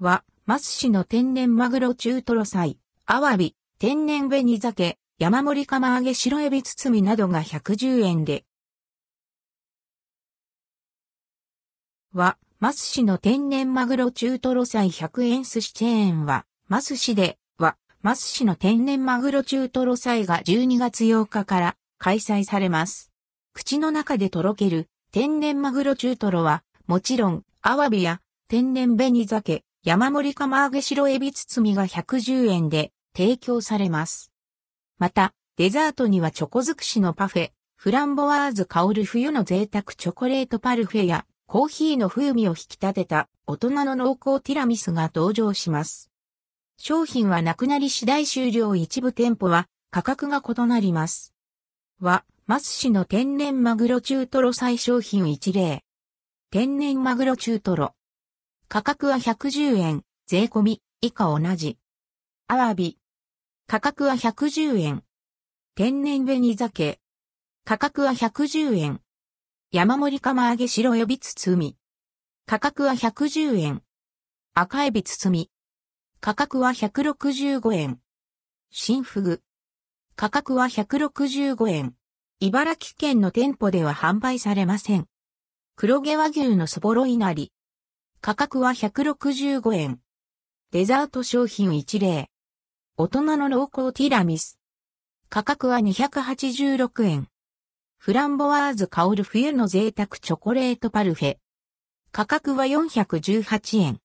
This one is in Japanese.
はま寿司の天然マグロ中トロ祭、アワビ、天然紅鮭、山盛り釜揚げ白エビ包みなどが110円で。はま寿司の天然マグロ中トロ祭100円寿司チェーンはま寿司で、はま寿司の天然マグロ中トロ祭が12月8日から開催されます。口の中でとろける天然マグロ中トロは、もちろん、アワビや天然紅鮭、山盛り釜揚げ白エビ包みが110円で提供されます。また、デザートにはチョコ尽くしのパフェ、フランボワーズ香る冬の贅沢チョコレートパルフェや、コーヒーの風味を引き立てた大人の濃厚ティラミスが登場します。商品はなくなり次第終了一部店舗は価格が異なります。は、マス市の天然マグロ中トロ最商品一例。天然マグロ中トロ。価格は110円、税込み、以下同じ。アワビ。価格は110円。天然紅鮭。価格は110円。山盛り釜揚げ白エビ包み。価格は110円。赤エビ包み。価格は165円。新フグ。価格は165円。茨城県の店舗では販売されません。黒毛和牛のそぼろいなり。価格は165円。デザート商品一例。大人の濃厚ティラミス。価格は286円。フランボワーズ香る冬の贅沢チョコレートパルフェ。価格は418円。